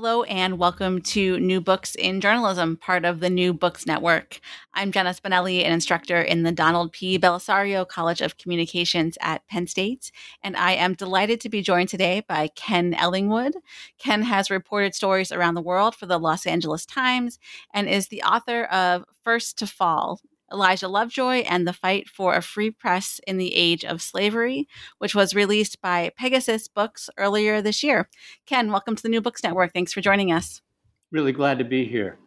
Hello, and welcome to New Books in Journalism, part of the New Books Network. I'm Jenna Spinelli, an instructor in the Donald P. Bellisario College of Communications at Penn State, and I am delighted to be joined today by Ken Ellingwood. Ken has reported stories around the world for the Los Angeles Times and is the author of First to Fall Elijah Lovejoy and the Fight for a Free Press in the Age of Slavery, which was released by Pegasus Books earlier this year. Ken, welcome to the New Books Network. Thanks for joining us. Really glad to be here.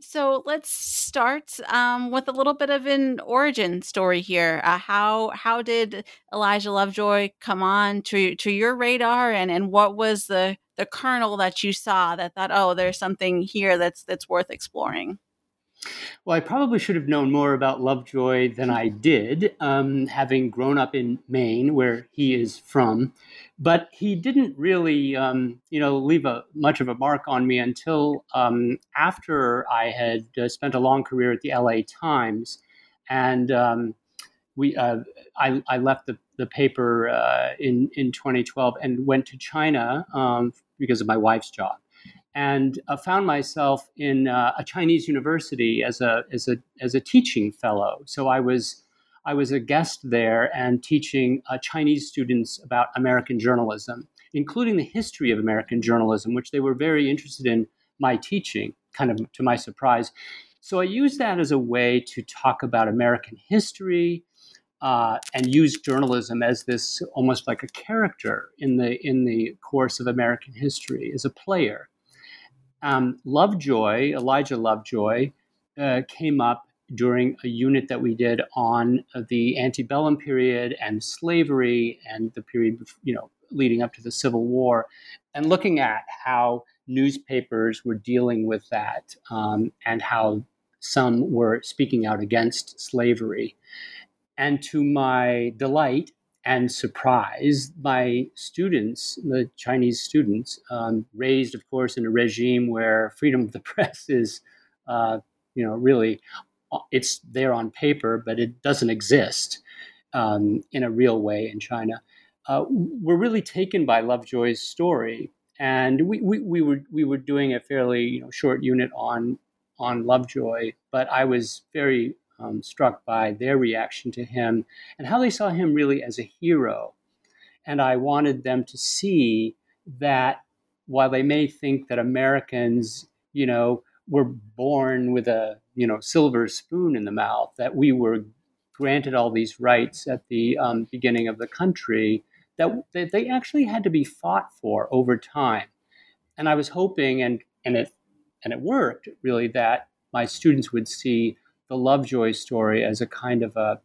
So let's start um, with a little bit of an origin story here. Uh, how how did Elijah Lovejoy come on to to your radar, and and what was the the kernel that you saw that thought, oh, there's something here that's that's worth exploring? Well, I probably should have known more about Lovejoy than I did, um, having grown up in Maine, where he is from. But he didn't really, um, you know, leave a, much of a mark on me until um, after I had uh, spent a long career at the LA Times, and um, we, uh, I, I, left the, the paper uh, in in 2012 and went to China um, because of my wife's job and uh, found myself in uh, a Chinese university as a as a as a teaching fellow. So I was I was a guest there and teaching uh, Chinese students about American journalism, including the history of American journalism, which they were very interested in my teaching. Kind of to my surprise, so I used that as a way to talk about American history. Uh, and use journalism as this almost like a character in the in the course of American history as a player um, Lovejoy, Elijah Lovejoy, uh, came up during a unit that we did on the antebellum period and slavery and the period, you know, leading up to the Civil War, and looking at how newspapers were dealing with that um, and how some were speaking out against slavery. And to my delight, and surprise my students, the Chinese students, um, raised, of course, in a regime where freedom of the press is, uh, you know, really, it's there on paper, but it doesn't exist um, in a real way in China. Uh, we're really taken by Lovejoy's story, and we, we, we were we were doing a fairly you know, short unit on on Lovejoy, but I was very um, struck by their reaction to him and how they saw him really as a hero. And I wanted them to see that while they may think that Americans, you know, were born with a, you know, silver spoon in the mouth, that we were granted all these rights at the um, beginning of the country, that, that they actually had to be fought for over time. And I was hoping, and, and it and it worked really, that my students would see the Lovejoy story as a kind of a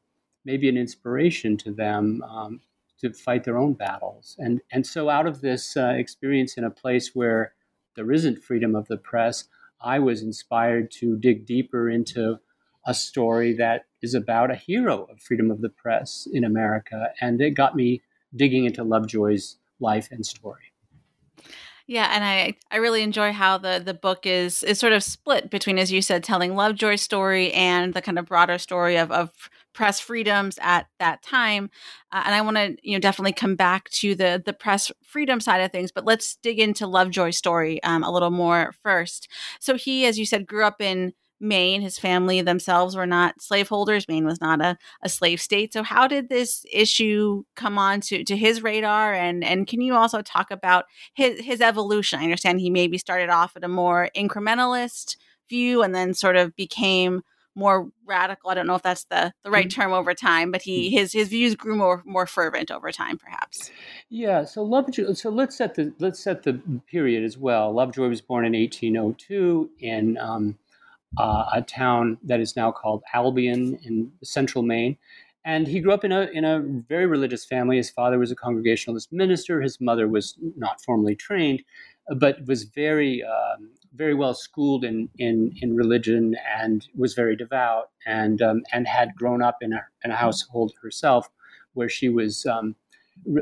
maybe an inspiration to them um, to fight their own battles. And and so out of this uh, experience in a place where there isn't freedom of the press, I was inspired to dig deeper into a story that is about a hero of freedom of the press in America, and it got me digging into Lovejoy's life and story. Yeah, and I I really enjoy how the the book is is sort of split between, as you said, telling Lovejoy's story and the kind of broader story of of press freedoms at that time. Uh, and I want to you know definitely come back to the the press freedom side of things, but let's dig into Lovejoy's story um, a little more first. So he, as you said, grew up in Maine. His family themselves were not slaveholders. Maine was not a, a slave state. So how did this issue come on to, to his radar? And and can you also talk about his his evolution? I understand he maybe started off at a more incrementalist view and then sort of became more radical. I don't know if that's the, the right mm-hmm. term over time, but he mm-hmm. his his views grew more more fervent over time, perhaps. Yeah. So Lovejoy. So let's set the let's set the period as well. Lovejoy was born in 1802 in um, uh, a town that is now called Albion in central Maine. And he grew up in a, in a very religious family. His father was a Congregationalist minister. His mother was not formally trained. but was very um, very well schooled in, in in religion and was very devout and um, and had grown up in a, in a household herself where she was um,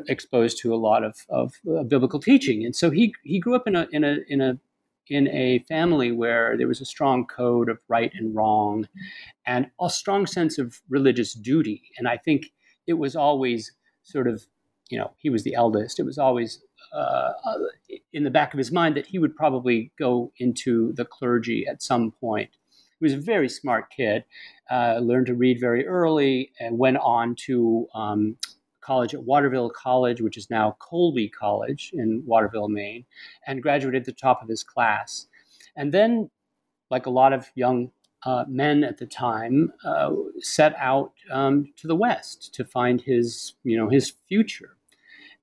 exposed to a lot of, of uh, biblical teaching and so he he grew up in a in a in a in a family where there was a strong code of right and wrong and a strong sense of religious duty and I think it was always sort of you know he was the eldest it was always uh, in the back of his mind that he would probably go into the clergy at some point. He was a very smart kid, uh, learned to read very early, and went on to um, college at Waterville College, which is now Colby College in Waterville, Maine, and graduated at the top of his class. And then, like a lot of young uh, men at the time, uh, set out um, to the West to find his, you know, his future,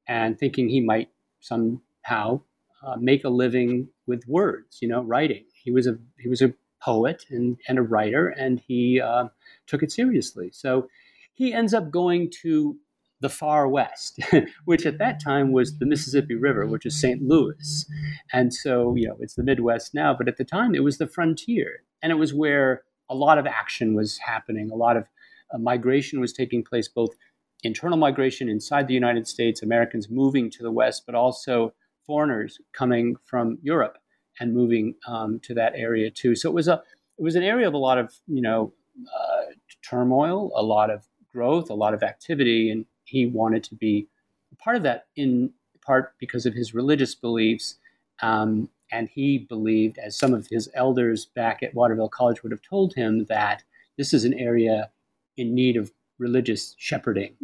and thinking he might somehow uh, make a living with words, you know, writing. He was a he was a poet and, and a writer, and he uh, took it seriously. So he ends up going to the far west, which at that time was the Mississippi River, which is St. Louis. And so, you know, it's the Midwest now, but at the time it was the frontier. And it was where a lot of action was happening, a lot of uh, migration was taking place, both internal migration inside the United States, Americans moving to the West, but also foreigners coming from Europe and moving um, to that area too. So it was a it was an area of a lot of you know uh, turmoil, a lot of growth, a lot of activity, and he wanted to be part of that in part because of his religious beliefs. Um, and he believed, as some of his elders back at Waterville College would have told him, that this is an area in need of religious shepherding.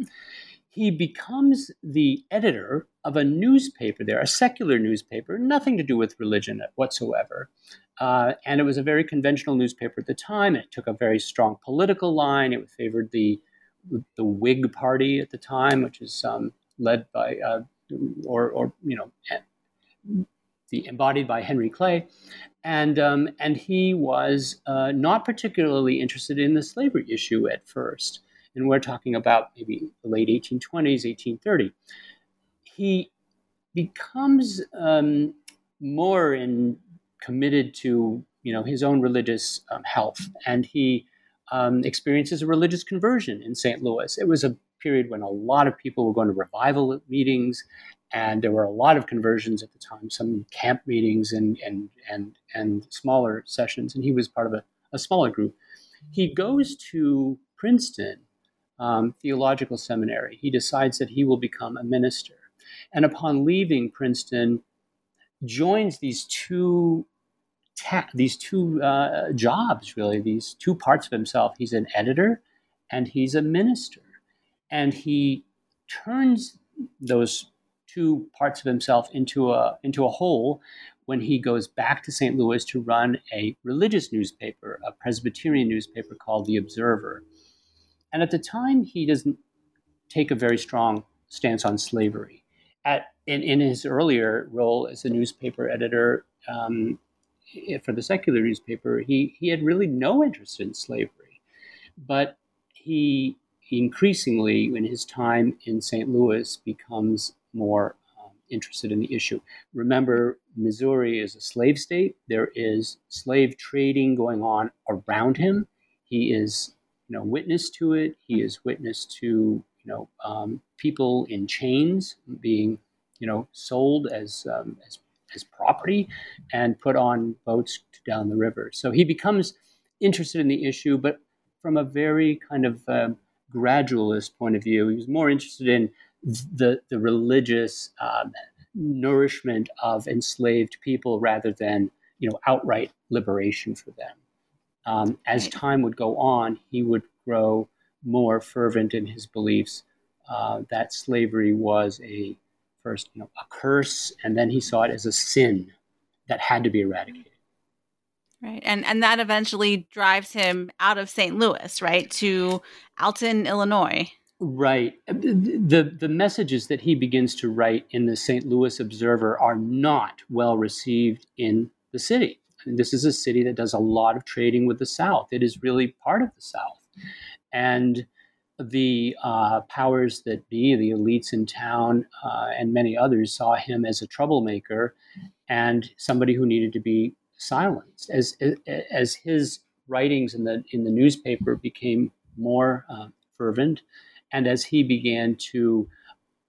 He becomes the editor of a newspaper there, a secular newspaper, nothing to do with religion whatsoever. Uh, and it was a very conventional newspaper at the time. It took a very strong political line. It favored the the Whig Party at the time, which is um, led by uh, or or you know the embodied by Henry Clay, and um, and he was uh, not particularly interested in the slavery issue at first. And we're talking about maybe the late 1820s, 1830, he becomes um, more in, committed to you know his own religious um, health, and he um, experiences a religious conversion in St. Louis. It was a period when a lot of people were going to revival meetings, and there were a lot of conversions at the time, some camp meetings and and and and smaller sessions, and he was part of a, a smaller group. He goes to Princeton um, theological seminary. He decides that he will become a minister. And upon leaving Princeton, joins these two ta- these two uh, jobs, really, these two parts of himself. He's an editor and he's a minister. And he turns those two parts of himself into a, into a whole when he goes back to St. Louis to run a religious newspaper, a Presbyterian newspaper called The Observer. And at the time, he doesn't take a very strong stance on slavery. At, in, in his earlier role as a newspaper editor um, for the secular newspaper, he, he had really no interest in slavery. But he increasingly, in his time in St. Louis, becomes more um, interested in the issue. Remember, Missouri is a slave state. There is slave trading going on around him. He is you know witness to it. He is witness to you know um, people in chains being you know sold as um, as as property and put on boats down the river. So he becomes interested in the issue, but from a very kind of uh, gradualist point of view. He was more interested in the the religious um, nourishment of enslaved people rather than you know outright liberation for them. Um, as time would go on, he would grow more fervent in his beliefs uh, that slavery was a first, you know, a curse, and then he saw it as a sin that had to be eradicated. Right, and and that eventually drives him out of St. Louis, right, to Alton, Illinois. Right. The the messages that he begins to write in the St. Louis Observer are not well received in the city. And this is a city that does a lot of trading with the South. It is really part of the South. And the uh, powers that be, the elites in town, uh, and many others saw him as a troublemaker and somebody who needed to be silenced. As as his writings in the in the newspaper became more uh, fervent, and as he began to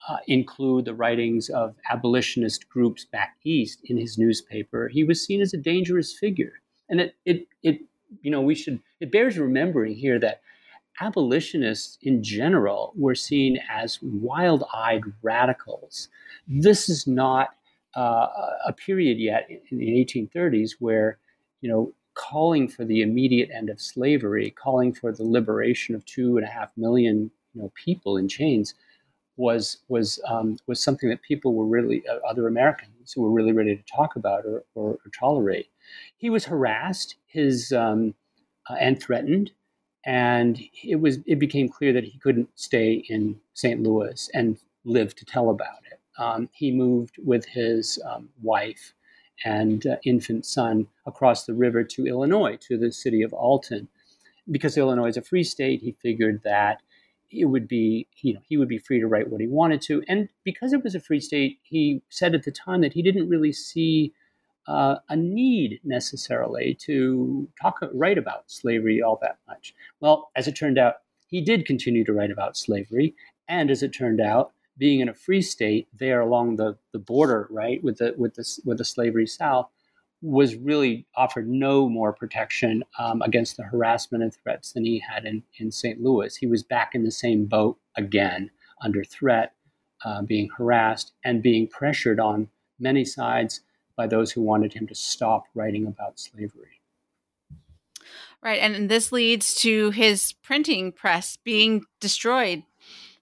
uh, include the writings of abolitionist groups back east in his newspaper, he was seen as a dangerous figure. And it, it, it, you know, we should, it bears remembering here that abolitionists in general were seen as wild eyed radicals. This is not uh, a period yet in the 1830s where, you know, calling for the immediate end of slavery, calling for the liberation of two and a half million you know, people in chains was was um, was something that people were really uh, other Americans who were really ready to talk about or, or, or tolerate. He was harassed, his um, uh, and threatened, and it was it became clear that he couldn't stay in St. Louis and live to tell about it. Um, he moved with his um, wife and uh, infant son across the river to Illinois, to the city of Alton. Because Illinois is a free state, he figured that it would be, you know, he would be free to write what he wanted to. And because it was a free state, he said at the time that he didn't really see uh, a need necessarily to talk, write about slavery all that much. Well, as it turned out, he did continue to write about slavery. And as it turned out, being in a free state there along the, the border, right, with the with the with the slavery South, was really offered no more protection um, against the harassment and threats than he had in, in St. Louis. He was back in the same boat again, under threat, uh, being harassed, and being pressured on many sides by those who wanted him to stop writing about slavery. Right, and this leads to his printing press being destroyed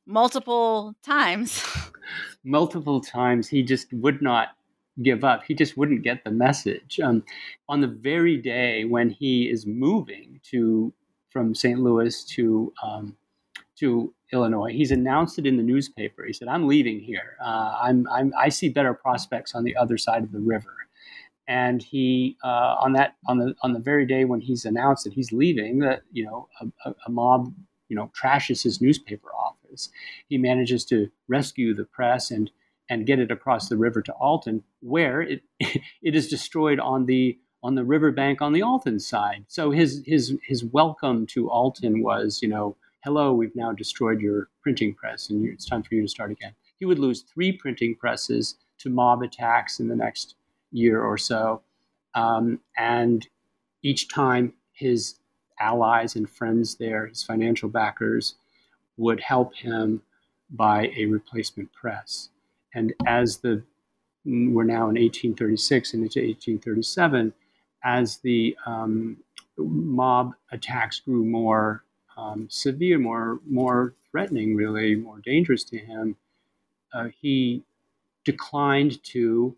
multiple times. multiple times. He just would not give up. He just wouldn't get the message. Um, on the very day when he is moving to from St. Louis to um, to Illinois, he's announced it in the newspaper. He said, "I'm leaving here. Uh, I'm, I'm I see better prospects on the other side of the river." And he uh, on that on the on the very day when he's announced that he's leaving, that you know a, a, a mob you know trashes his newspaper office. He manages to rescue the press and and get it across the river to Alton, where it it is destroyed on the on the riverbank on the Alton side. So his his his welcome to Alton was, you know, hello, we've now destroyed your printing press, and it's time for you to start again. He would lose three printing presses to mob attacks in the next year or so, um, and each time his allies and friends there, his financial backers, would help him buy a replacement press. And as the we're now in 1836 and into 1837, as the um, mob attacks grew more um, severe, more more threatening, really more dangerous to him, uh, he declined to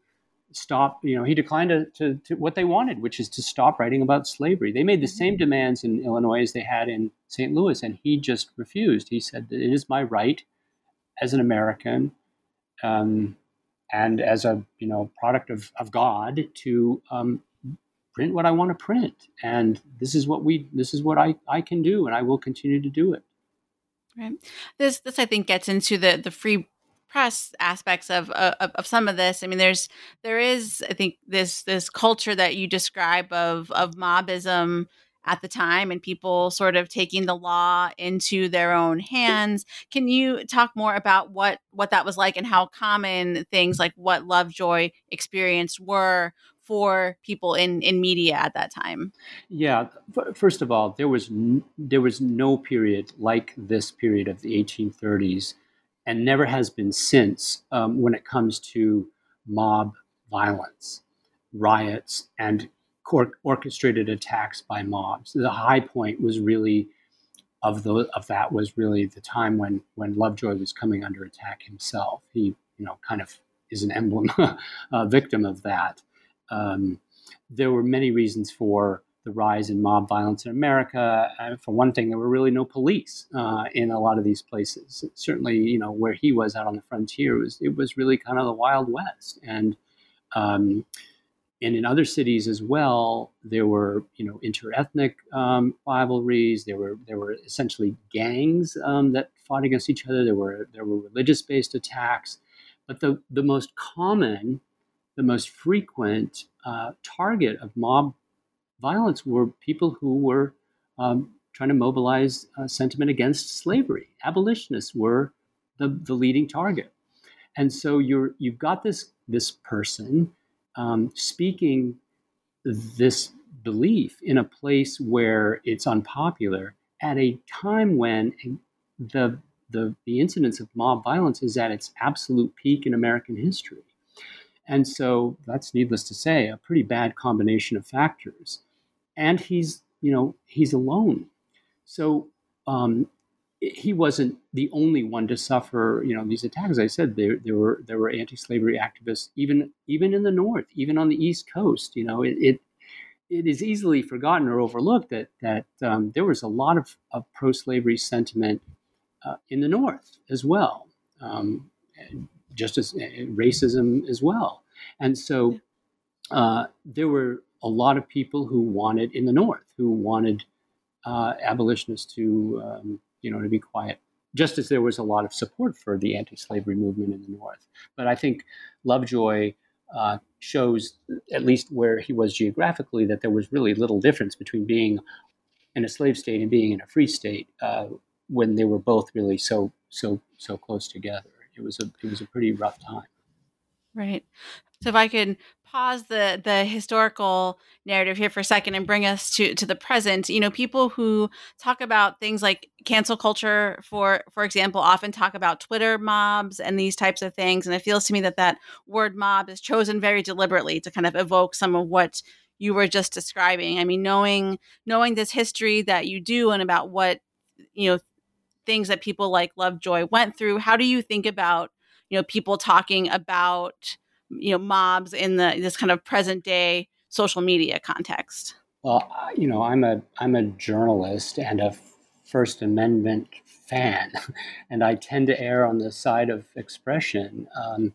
stop. You know, he declined to, to, to, what they wanted, which is to stop writing about slavery. They made the same demands in Illinois as they had in St. Louis, and he just refused. He said, "It is my right as an American." um, and as a you know product of, of God to um, print what I want to print. And this is what we this is what I, I can do and I will continue to do it. Right. This this I think gets into the the free press aspects of, uh, of of some of this. I mean, there's there is I think this this culture that you describe of of mobism at the time and people sort of taking the law into their own hands. Can you talk more about what what that was like and how common things like what Lovejoy experienced were for people in in media at that time? Yeah, first of all, there was n- there was no period like this period of the 1830s, and never has been since um, when it comes to mob violence, riots, and orchestrated attacks by mobs. The high point was really of the of that was really the time when when Lovejoy was coming under attack himself. He you know kind of is an emblem a victim of that. Um, there were many reasons for the rise in mob violence in America. Uh, for one thing, there were really no police uh, in a lot of these places. Certainly, you know where he was out on the frontier was it was really kind of the Wild West, and um, and in other cities as well, there were you know interethnic um, rivalries. There were there were essentially gangs um, that fought against each other. There were there were religious based attacks, but the the most common the most frequent uh, target of mob violence were people who were um, trying to mobilize uh, sentiment against slavery. Abolitionists were the, the leading target. And so you're, you've got this, this person um, speaking this belief in a place where it's unpopular at a time when the, the, the incidence of mob violence is at its absolute peak in American history. And so that's needless to say, a pretty bad combination of factors. And he's, you know, he's alone. So um, he wasn't the only one to suffer, you know, these attacks. As I said, there, there were there were anti-slavery activists even even in the North, even on the East Coast. You know, it, it it is easily forgotten or overlooked that that um, there was a lot of, of pro-slavery sentiment uh, in the North as well, um, just as uh, racism as well, and so uh, there were a lot of people who wanted in the North who wanted uh, abolitionists to um, you know to be quiet, just as there was a lot of support for the anti-slavery movement in the North. But I think Lovejoy uh, shows, at least where he was geographically, that there was really little difference between being in a slave state and being in a free state uh, when they were both really so so so close together. It was a it was a pretty rough time. Right. So if I could pause the the historical narrative here for a second and bring us to to the present, you know, people who talk about things like cancel culture, for for example, often talk about Twitter mobs and these types of things, and it feels to me that that word mob is chosen very deliberately to kind of evoke some of what you were just describing. I mean, knowing knowing this history that you do and about what you know things that people like Lovejoy went through, how do you think about you know people talking about you know mobs in the this kind of present day social media context? Well you know i'm a i'm a journalist and a first amendment fan and i tend to err on the side of expression. Um,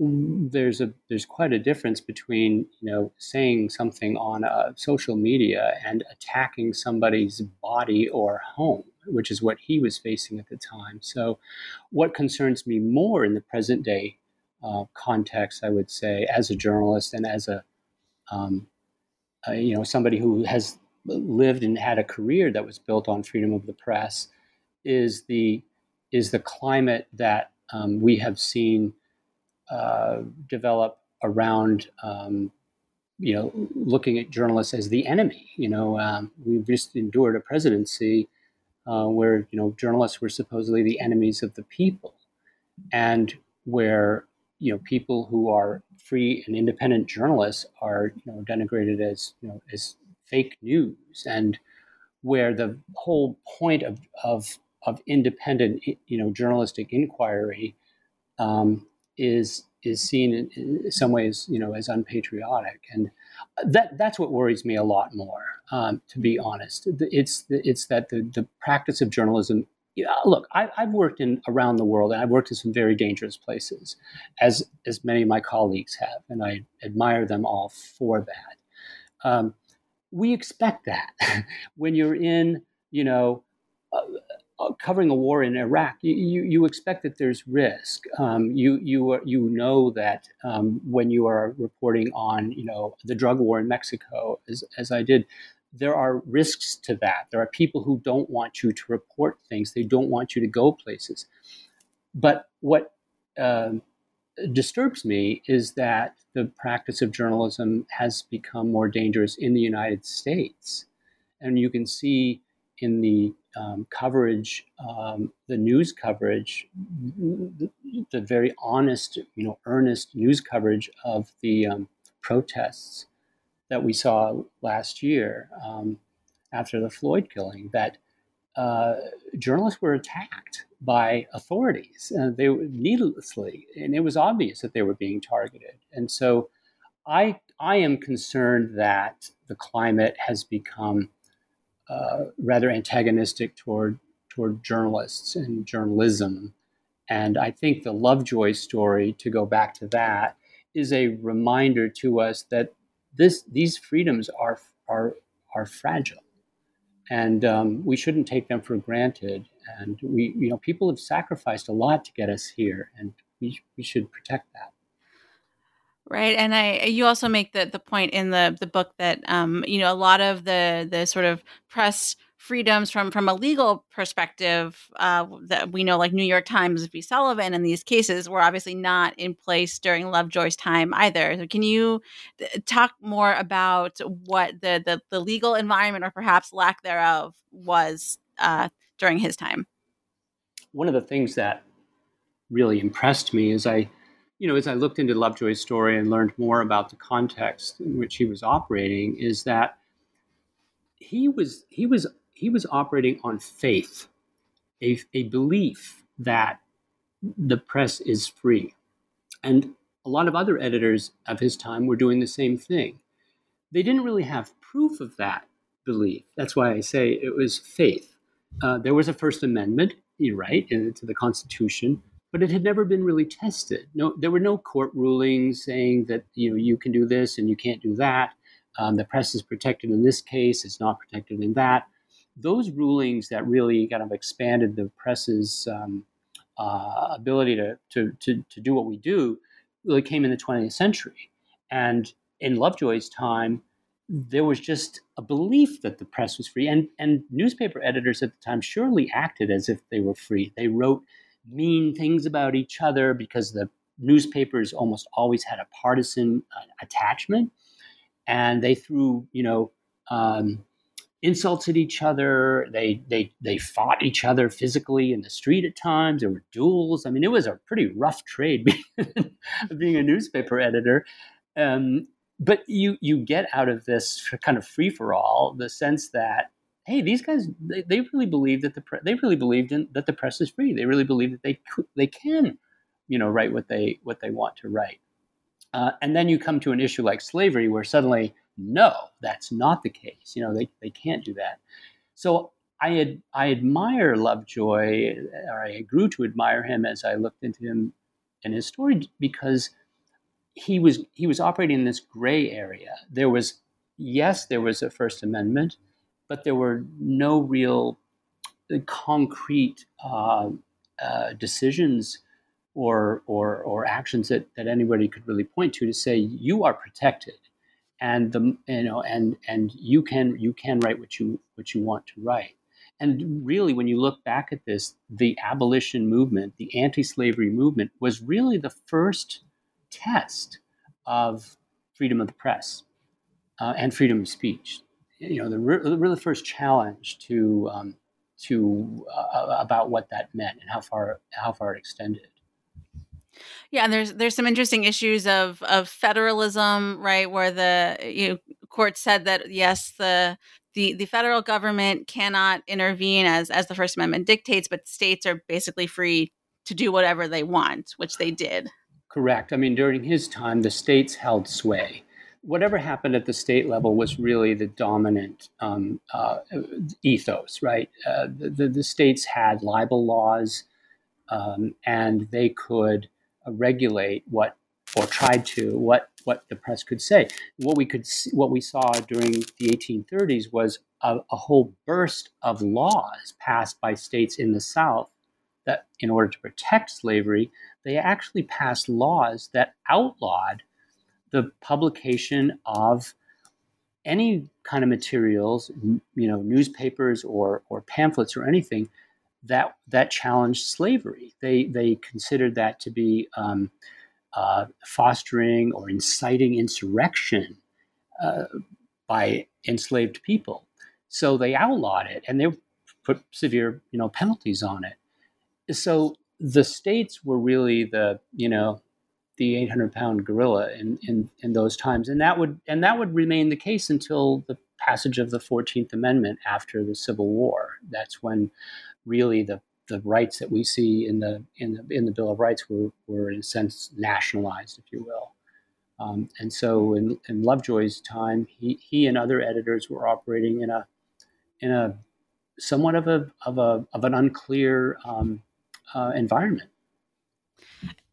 there's a there's quite a difference between you know saying something on a social media and attacking somebody's body or home which is what he was facing at the time so what concerns me more in the present day uh, context, I would say, as a journalist and as a, um, a, you know somebody who has lived and had a career that was built on freedom of the press, is the is the climate that um, we have seen uh, develop around um, you know looking at journalists as the enemy. You know, um, we've just endured a presidency uh, where you know journalists were supposedly the enemies of the people, and where you know people who are free and independent journalists are you know denigrated as you know as fake news and where the whole point of of of independent you know journalistic inquiry um, is is seen in, in, some ways you know as unpatriotic. And that that's what worries me a lot more um, to be honest it's it's that the, the practice of journalism yeah, look, I, have worked in around the world, and I've worked in some very dangerous places, as as many of my colleagues have, and I admire them all for that. Um, we expect that when you're in, you know, uh, covering a war in Iraq, you, you, expect that there's risk. Um, you you are, you know that um, when you are reporting on, you know, the drug war in Mexico, as as I did, there are risks to that. There are people who don't want you to report things, they don't want you to go places. But what uh, disturbs me is that the practice of journalism has become more dangerous in the United States. And you can see in the um, coverage, um, the news coverage, the, the, very honest, you know, earnest news coverage of the um, protests that we saw last year um, after the Floyd killing that uh, journalists were attacked by authorities and they needlessly, and it was obvious that they were being targeted. And so, I I am concerned that the climate has become uh, rather antagonistic toward toward journalists and journalism. And I think the Lovejoy story, to go back to that, is a reminder to us that this these freedoms are are are fragile, and um, we shouldn't take them for granted. And we, you know, people have sacrificed a lot to get us here, and we we should protect that. Right, and I you also make the the point in the the book that um, you know a lot of the the sort of press freedoms from from a legal perspective uh, that we know like new york times v. Sullivan and these cases were obviously not in place during lovejoy's time either. So can you talk more about what the, the the, legal environment or perhaps lack thereof was uh, during his time? One of the things that really impressed me is i you know as i looked into lovejoy's story and learned more about the context in which he was operating is that he was he was he was operating on faith, a, a belief that the press is free. And a lot of other editors of his time were doing the same thing. They didn't really have proof of that belief. That's why I say it was faith. Uh, there was a First Amendment, you're right, to the Constitution, but it had never been really tested. No, there were no court rulings saying that you know you can do this and you can't do that. Um, the press is protected in this case; it's not protected in that those rulings that really kind of expanded the press's um, uh, ability to, to, to, to, do what we do really came in the 20th century. And in Lovejoy's time, there was just a belief that the press was free. And, and newspaper editors at the time surely acted as if they were free. They wrote mean things about each other because the newspapers almost always had a partisan uh, attachment. And they threw, you know, um, insulted each other. They they they fought each other physically in the street at times. There were duels. I mean, it was a pretty rough trade being, being a newspaper editor. Um, but you you get out of this kind of free for all the sense that hey, these guys they, they really believe that the pre- they really believed in that the press is free. They really believe that they they can you know write what they what they want to write. Uh, and then you come to an issue like slavery, where suddenly no, that's not the case. You know, they, they can't do that. So I had I admire Lovejoy, or I grew to admire him as I looked into him and his story because he was he was operating in this gray area. There was yes, there was a First Amendment, but there were no real concrete uh, uh, decisions or, or or actions that, that anybody could really point to to say you are protected and the you know and and you can you can write what you what you want to write. And really when you look back at this the abolition movement the anti-slavery movement was really the first test of freedom of the press uh, and freedom of speech you know the, re- the really first challenge to um, to uh, about what that meant and how far how far it extended yeah, and there's there's some interesting issues of of federalism, right, where the you know, court said that yes, the the the federal government cannot intervene as as the First Amendment dictates, but states are basically free to do whatever they want, which they did. Correct. I mean, during his time, the states held sway. Whatever happened at the state level was really the dominant um, uh, ethos, right? Uh, the, the, states had libel laws, um, and they could regulate what or tried to what what the press could say. What we could see, what we saw during the 1830s was a, a, whole burst of laws passed by states in the South that, in order to protect slavery, they actually passed laws that outlawed the publication of any kind of materials, you know, newspapers or or pamphlets or anything that that challenged slavery. They they considered that to be um, uh, fostering or inciting insurrection uh, by enslaved people. So they outlawed it, and they put severe you know penalties on it. So the states were really the you know the 800 pound gorilla in, in, in those times and that would and that would remain the case until the passage of the 14th amendment after the civil war that's when really the the rights that we see in the in the in the Bill of Rights were were in a sense nationalized, if you will. Um, and so in, in Lovejoy's time, he he and other editors were operating in a in a somewhat of a of a of an unclear um, uh, environment.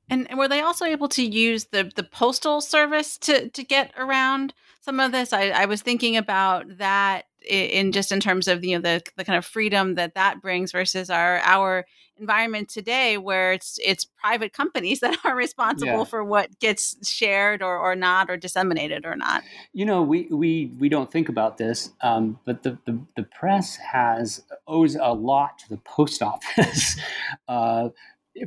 And were they also able to use the the postal service to to get around some of this? I, I was thinking about that in just in terms of you know the the kind of freedom that that brings versus our our environment today where it's it's private companies that are responsible yeah. for what gets shared or, or not or disseminated or not you know we we we don't think about this um, but the, the, the press has owes a lot to the post office uh,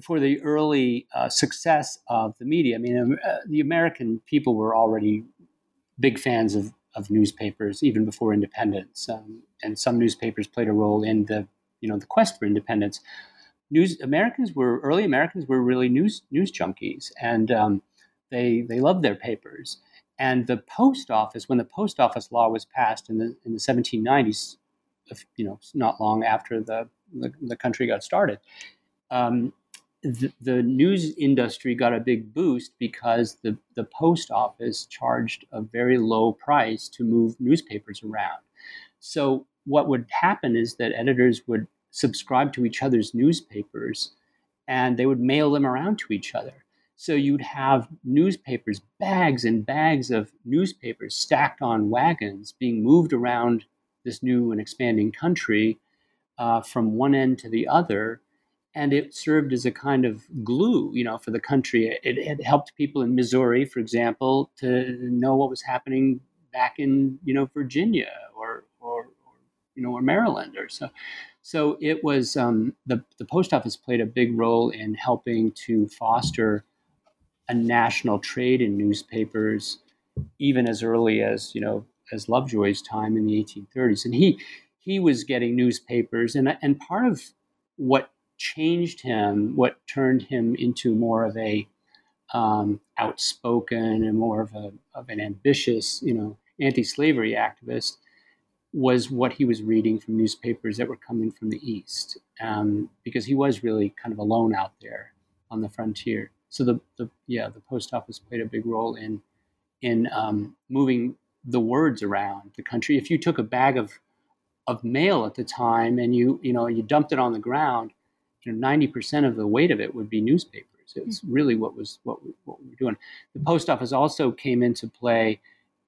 for the early uh, success of the media. I mean uh, the american people were already big fans of, of newspapers even before independence. Um, and some newspapers played a role in the you know the quest for independence. News Americans were early Americans were really news news junkies, and um, they they loved their papers. And the post office, when the post office law was passed in the in the 1790s, you know, not long after the the, the country got started, um, the, the, news industry got a big boost because the the post office charged a very low price to move newspapers around. So what would happen is that editors would subscribe to each other's newspapers and they would mail them around to each other. So you'd have newspapers, bags and bags of newspapers stacked on wagons being moved around this new and expanding country uh, from one end to the other. And it served as a kind of glue, you know, for the country. It, it helped people in Missouri, for example, to know what was happening back in, you know, Virginia or, or, or you know, or Maryland or so. So it was um, the the post office played a big role in helping to foster a national trade in newspapers, even as early as you know as Lovejoy's time in the 1830s, and he he was getting newspapers, and and part of what changed him, what turned him into more of a um, outspoken and more of a of an ambitious, you know, anti-slavery activist was what he was reading from newspapers that were coming from the east, um, because he was really kind of alone out there on the frontier. So the, the yeah the post office played a big role in in um, moving the words around the country. If you took a bag of of mail at the time and you you know you dumped it on the ground, ninety percent of the weight of it would be newspapers. It's mm-hmm. really what was what we, what we were doing. The post office also came into play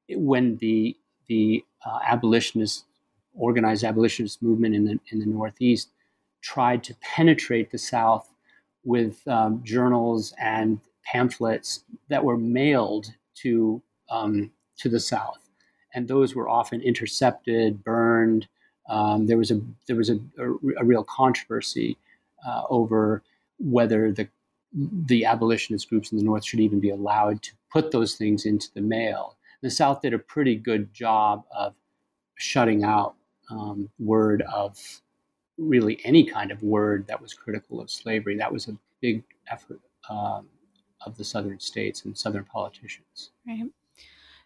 when the the uh, abolitionist, organized abolitionist movement in the, in the Northeast tried to penetrate the South with um, journals and pamphlets that were mailed to, um, to the South. And those were often intercepted, burned. Um, there was a there was a, a, a real controversy uh, over whether the the abolitionist groups in the North should even be allowed to put those things into the mail the South did a pretty good job of shutting out um, word of really any kind of word that was critical of slavery. That was a big effort um, of the Southern states and Southern politicians. Right.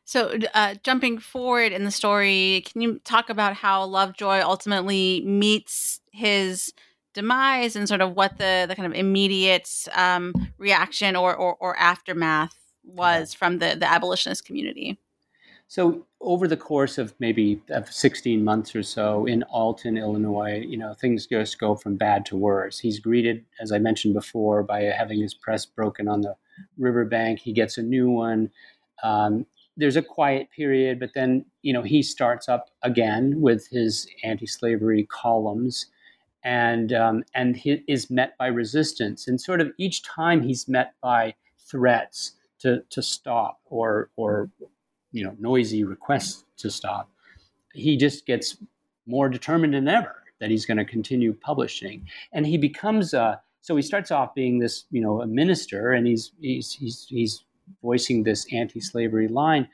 So, uh, jumping forward in the story, can you talk about how Lovejoy ultimately meets his demise and sort of what the, the kind of immediate um, reaction or, or, or aftermath was from the, the abolitionist community? So over the course of maybe of 16 months or so in Alton, Illinois, you know, things just go from bad to worse. He's greeted, as I mentioned before, by having his press broken on the riverbank. He gets a new one. Um, there's a quiet period, but then you know he starts up again with his anti-slavery columns, and um, and he is met by resistance. And sort of each time he's met by threats to to stop or or you know noisy requests to stop, he just gets more determined than ever that he's going to continue publishing, and he becomes a. So he starts off being this, you know, a minister, and he's he's he's he's voicing this anti-slavery line,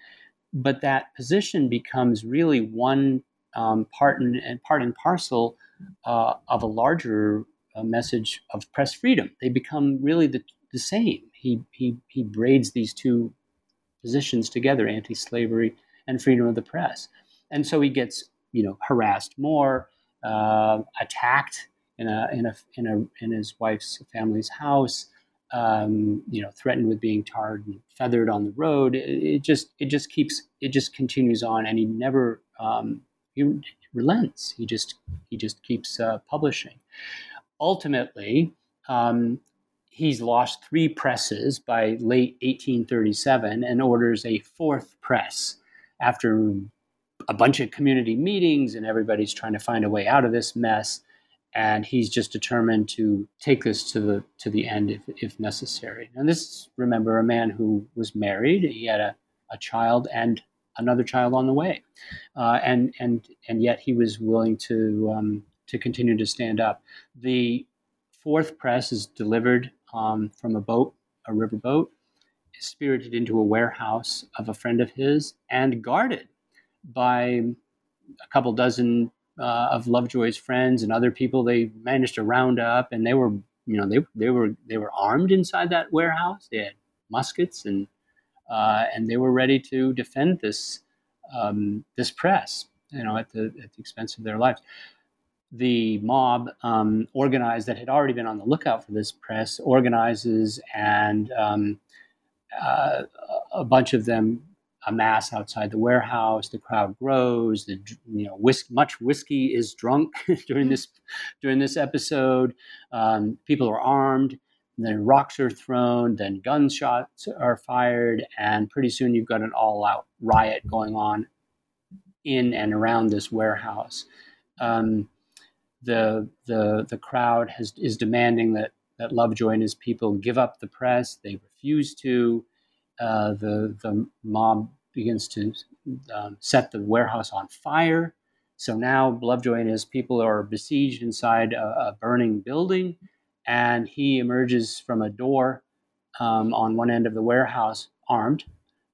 but that position becomes really one um, part and, and, part and parcel uh, of a larger uh, message of press freedom. They become really the, the same. He, he, he braids these two positions together anti-slavery and freedom of the press and so he gets you know harassed more uh, attacked in a, in a in a in his wife's family's house um, you know threatened with being tarred and feathered on the road it, it, just it just keeps it just continues on and he never um, relents he just he just keeps uh, publishing ultimately um, he's lost three presses by late 1837 and orders a fourth press after a bunch of community meetings, and everybody's trying to find a way out of this mess. And he's just determined to take this to the to the end if, if necessary. And this, remember, a man who was married. He had a, a child and another child on the way, uh, and and and yet he was willing to um, to continue to stand up. The fourth press is delivered um, from a boat, a river boat, spirited into a warehouse of a friend of his, and guarded by a couple dozen uh, of Lovejoy's friends and other people they managed to round up, and they were, you know, they they were they were armed inside that warehouse. They had muskets and uh, and they were ready to defend this um, this press, you know, at the at the expense of their lives. The mob um, organized that had already been on the lookout for this press organizes, and um, uh, a bunch of them amass outside the warehouse. The crowd grows. The you know whisk, much whiskey is drunk during this during this episode. Um, people are armed. Then rocks are thrown. Then gunshots are fired, and pretty soon you've got an all-out riot going on in and around this warehouse. Um, the the the crowd has is demanding that that Lovejoy and his people give up the press. They refuse to. Uh, the the mob begins to um, set the warehouse on fire. So now Lovejoy and his people are besieged inside a, a burning building, and he emerges from a door um, on one end of the warehouse, armed,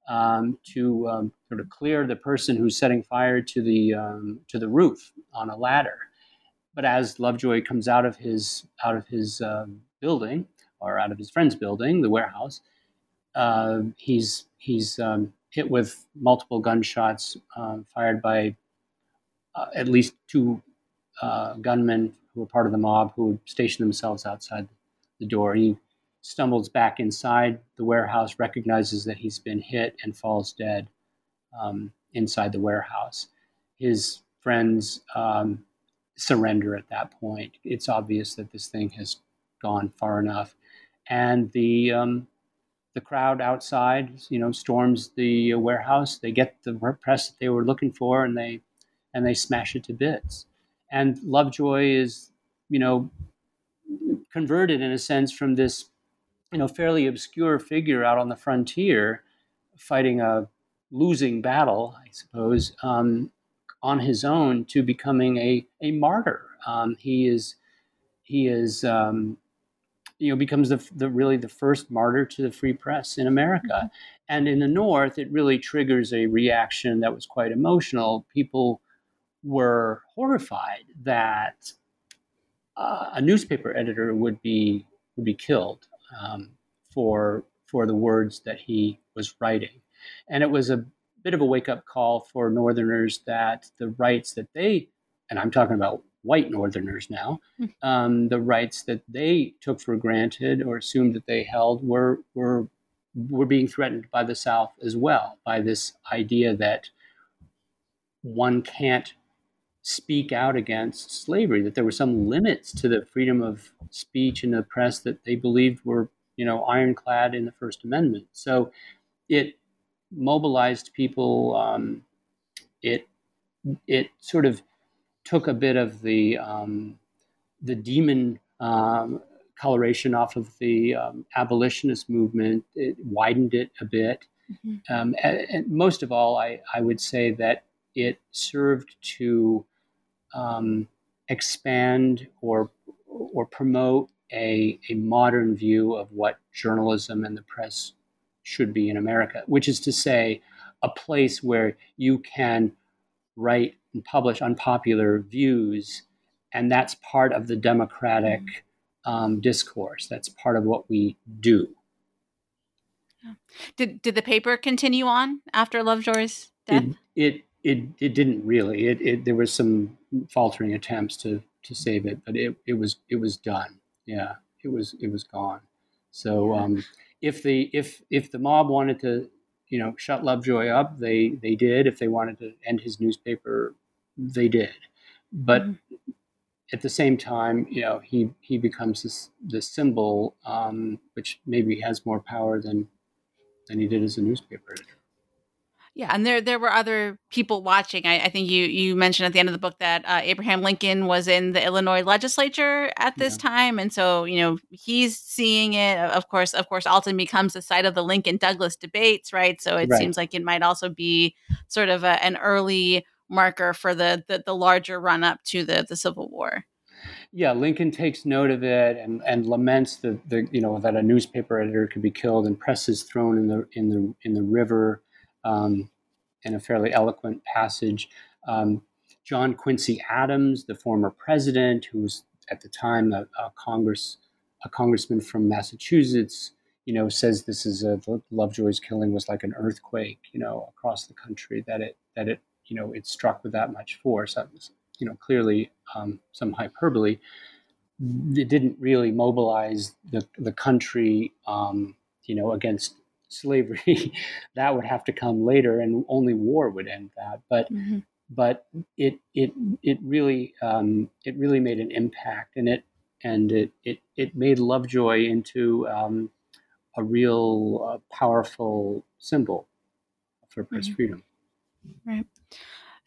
um, to um, sort of clear the person who's setting fire to the um, to the roof on a ladder. But as Lovejoy comes out of his out of his um, building or out of his friend's building, the warehouse, uh, he's he's hit with multiple gunshots um, fired by uh, at least two uh, gunmen who were part of the mob who stationed themselves outside the door. He stumbles back inside the warehouse, recognizes that he's been hit, and falls dead um, inside the warehouse. His friends um, surrender at that point. It's obvious that this thing has gone far enough. And the um, the crowd outside, you know, storms the warehouse. They get the press that they were looking for, and they and they smash it to bits. And Lovejoy is, you know, converted in a sense from this, you know, fairly obscure figure out on the frontier, fighting a losing battle, I suppose, um, on his own to becoming a a martyr. Um, he is he is um, you know becomes the, the really the first martyr to the free press in America. Mm-hmm. And in the North, it really triggers a reaction that was quite emotional. People were horrified that uh, a newspaper editor would be would be killed um, for for the words that he was writing, and it was a bit of a wake up call for Northerners that the rights that they and I'm talking about white Northerners now, hmm. um, the rights that they took for granted or assumed that they held were were were being threatened by the South as well by this idea that one can't speak out against slavery, that there were some limits to the freedom of speech in the press that they believed were, you know, ironclad in the First Amendment. So it mobilized people. Um, it it sort of took a bit of the um, the demon um, coloration off of the um, abolitionist movement. It widened it a bit. Mm-hmm. Um, and, and, most of all, I, I would say that it served to um, expand or or promote a, a modern view of what journalism and the press should be in America, which is to say, a place where you can write and publish unpopular views, and that's part of the democratic um, discourse. That's part of what we do. Did did the paper continue on after Lovejoy's death? It it it, it didn't really. It, it there was some faltering attempts to to save it, but it, it was it was done. Yeah, it was it was gone. So um, if the if if the mob wanted to you know shut Lovejoy up. They they did. If they wanted to end his newspaper, they did. But mm-hmm. at the same time, you know, he he becomes this this symbol, um, which maybe has more power than than he did as a newspaper editor. Yeah, and there there were other people watching. I, I think you you mentioned at the end of the book that uh, Abraham Lincoln was in the Illinois legislature at this yeah. time, and so you know he's seeing it. Of course, of course, Alton becomes the site of the Lincoln Douglas debates, right? So it right. seems like it might also be sort of a, an early marker for the, the the larger run up to the the Civil War. Yeah, Lincoln takes note of it and, and laments the, the you know that a newspaper editor could be killed and presses thrown in the in the in the river um, in a fairly eloquent passage. Um, John Quincy Adams, the former president, who was at the time a, a Congress a congressman from Massachusetts, you know, says this is a Lovejoy's killing was like an earthquake, you know, across the country. That it that it you know it struck with that much force. That was you know clearly um, some hyperbole. It didn't really mobilize the the country, um, you know, against slavery, that would have to come later, and only war would end that. But mm-hmm. but it it it really um, it really made an impact, and it and it it it made Lovejoy into um, a real uh, powerful symbol for press mm-hmm. freedom. Right.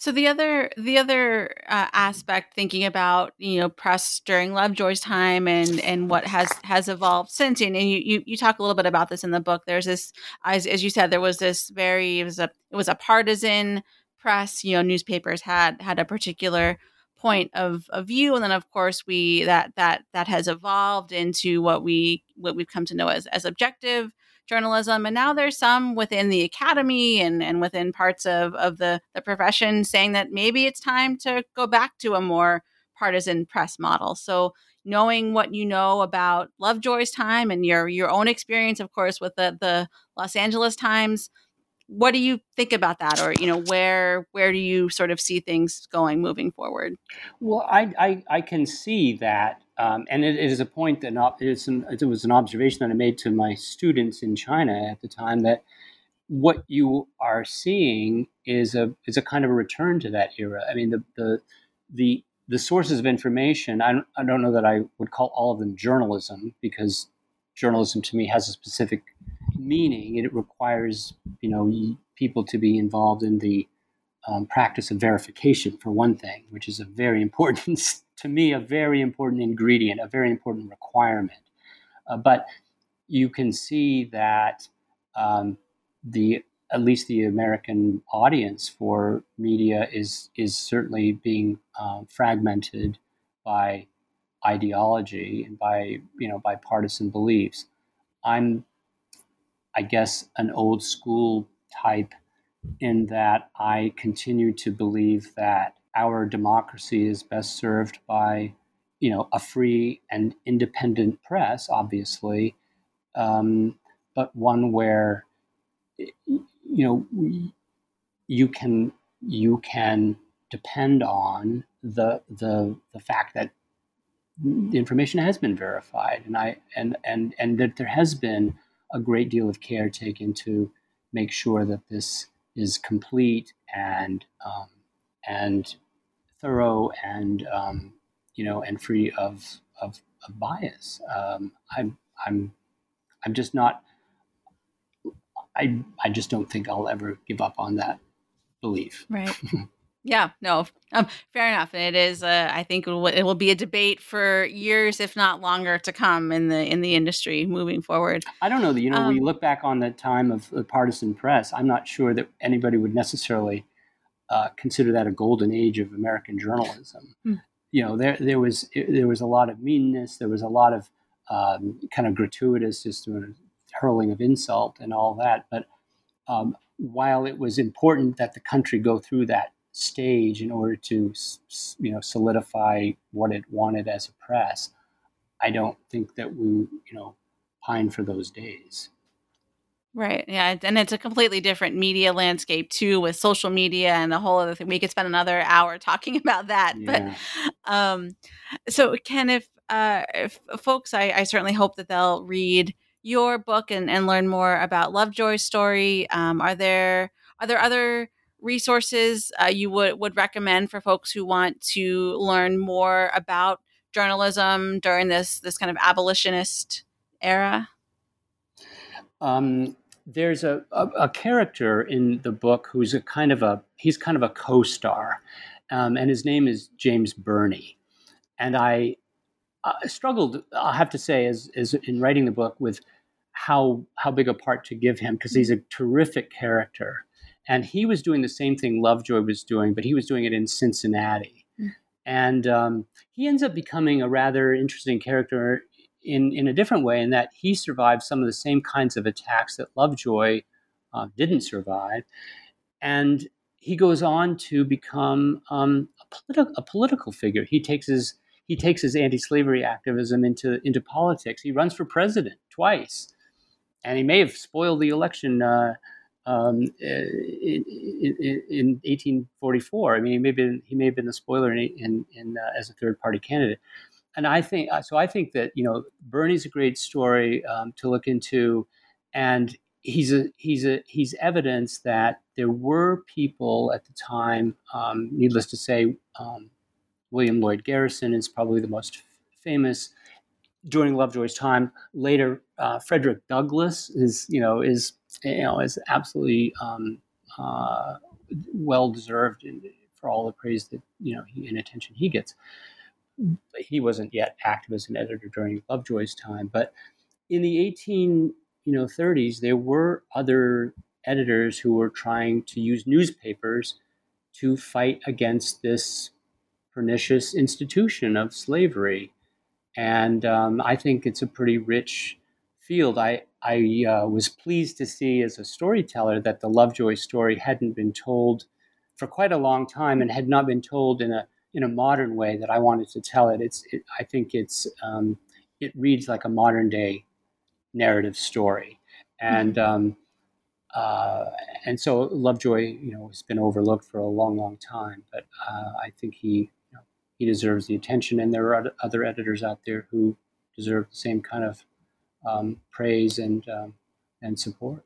So the other the other uh, aspect, thinking about you know press during Lovejoy's time and and what has has evolved since, and, and you, you, you talk a little bit about this in the book. There's this, as as you said, there was this very it was a it was a partisan press. You know, newspapers had had a particular point of, of view, and then of course we that that that has evolved into what we what we've come to know as as objective journalism. And now there's some within the academy and, and within parts of, of the, the profession saying that maybe it's time to go back to a more partisan press model. So knowing what you know about Lovejoy's time and your your own experience, of course, with the, the Los Angeles Times, what do you think about that? Or you know where where do you sort of see things going moving forward? Well i i, I can see that um, and it, it is a point that not, an, it was an observation that i made to my students in china at the time that what you are seeing is a is a kind of a return to that era. I mean the the the the sources of information I don't, I don't know that i would call all of them journalism because journalism to me has a specific meaning, it requires you know people to be involved in the um, practice of verification for one thing, which is a very important to me a very important ingredient, a very important requirement. Uh, but you can see that um, the at least the American audience for media is is certainly being uh, fragmented by ideology and by you know by partisan beliefs. I'm I guess, an old school type in that I continue to believe that our democracy is best served by, you know, a free and independent press, obviously, um, but one where, you know, you can you can depend on the the the fact that the information has been verified, and I and and and that there has been a great deal of care taken to make sure that this is complete and um, and thorough and um, you know and free of of, of bias. Um, I'm I'm I'm just not. I I just don't think I'll ever give up on that belief. Right. Yeah, no, um, fair enough. And it is, uh, I think, it will, it will, be a debate for years, if not longer, to come in the in the industry moving forward. I don't know that you know. Um, when you look back on the time of the partisan press, I'm not sure that anybody would necessarily uh, consider that a golden age of American journalism. Hmm. You know, there there was there was a lot of meanness. There was a lot of um, kind of gratuitous, just hurling of insult and all that. But um, while it was important that the country go through that stage in order to you know solidify what it wanted as a press i don't think that we you know pine for those days. Right yeah and it's a completely different media landscape too with social media and the whole other thing. We could spend another hour talking about that yeah. but um so ken if uh if folks I, I certainly hope that they'll read your book and, and learn more about lovejoy's story. Um are there are there other resources uh, you would, would recommend for folks who want to learn more about journalism during this this kind of abolitionist era? Um, there's a, a, a, character in the book who's a kind of a he's kind of a co-star, um, and his name is James Birney, and I struggled, I have to say, as, as in writing the book with how how big a part to give him because he's a terrific character, and he was doing the same thing Lovejoy was doing, but he was doing it in Cincinnati, mm. and um, he ends up becoming a rather interesting character in in a different way in that he survived some of the same kinds of attacks that Lovejoy uh, didn't survive, and he goes on to become um, a, politi- a political figure. He takes his he takes his anti-slavery activism into into politics. He runs for president twice, and he may have spoiled the election uh, um, in, in, in, 1844. I mean, he may have been may have been the spoiler in, in, in uh, as a third party candidate. And I think uh, so. I think that you know Birney's a great story um, to look into, and he's a he's a he's evidence that there were people at the time. Um, needless to say, um, William Lloyd Garrison is probably the most famous during Lovejoy's time. Later, uh, Frederick Douglass is you know is you know is absolutely um, uh, well deserved for all the praise that you know he, and attention he gets. He wasn't yet active as an editor during Lovejoy's time, but in the 18 you know 30s there were other editors who were trying to use newspapers to fight against this pernicious institution of slavery. And um, I think it's a pretty rich field. I, I uh, was pleased to see as a storyteller that the Lovejoy story hadn't been told for quite a long time and had not been told in a in a modern way that I wanted to tell it. It's it, I think it's um, it reads like a modern day narrative story, and mm-hmm. um, uh, and so Lovejoy, you know, has been overlooked for a long, long time. But uh, I think he he deserves the attention. And there are other editors out there who deserve the same kind of um, praise and um, and support.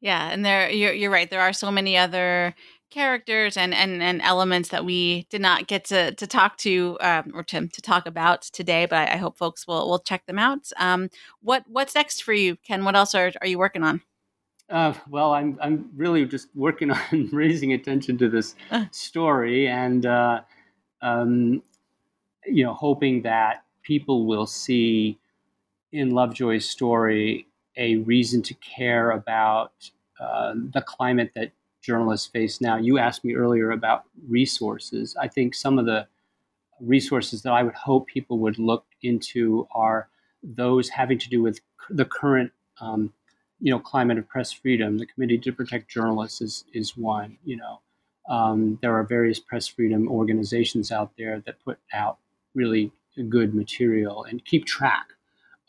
Yeah, and there you're, you're right. There are so many other characters and, and, and elements that we did not get to, to talk to um, or to, to talk about today, but I, I, hope folks will, will check them out. Um, what what's next for you, Ken? What else are, are you working on? Uh, well, I'm I'm really just working on raising attention to this uh. story, and uh, um, you know, hoping that people will see in Lovejoy's story a reason to care about uh, the climate that journalists face now. You asked me earlier about resources. I think some of the resources that I would hope people would look into are those having to do with the current, um, you know, climate of press freedom. The Committee to Protect Journalists is is one. You know, um, there are various press freedom organizations out there that put out really good material and keep track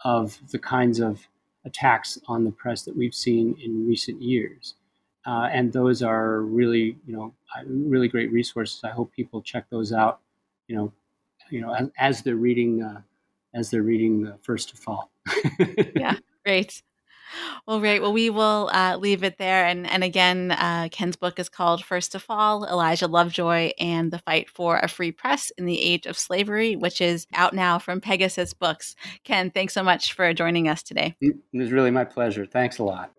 of the kinds of attacks on the press that we've seen in recent years. Uh, and those are really, you know, really great resources. I hope people check those out, you know, you know, as, as they're reading, uh, as they're reading the First to Fall. yeah, great. Well, great. Well, we will uh, leave it there. And and again, uh, Ken's book is called First to Fall: Elijah Lovejoy and the Fight for a Free Press in the Age of Slavery, which is out now from Pegasus Books. Ken, thanks so much for joining us today. It was really my pleasure. Thanks a lot.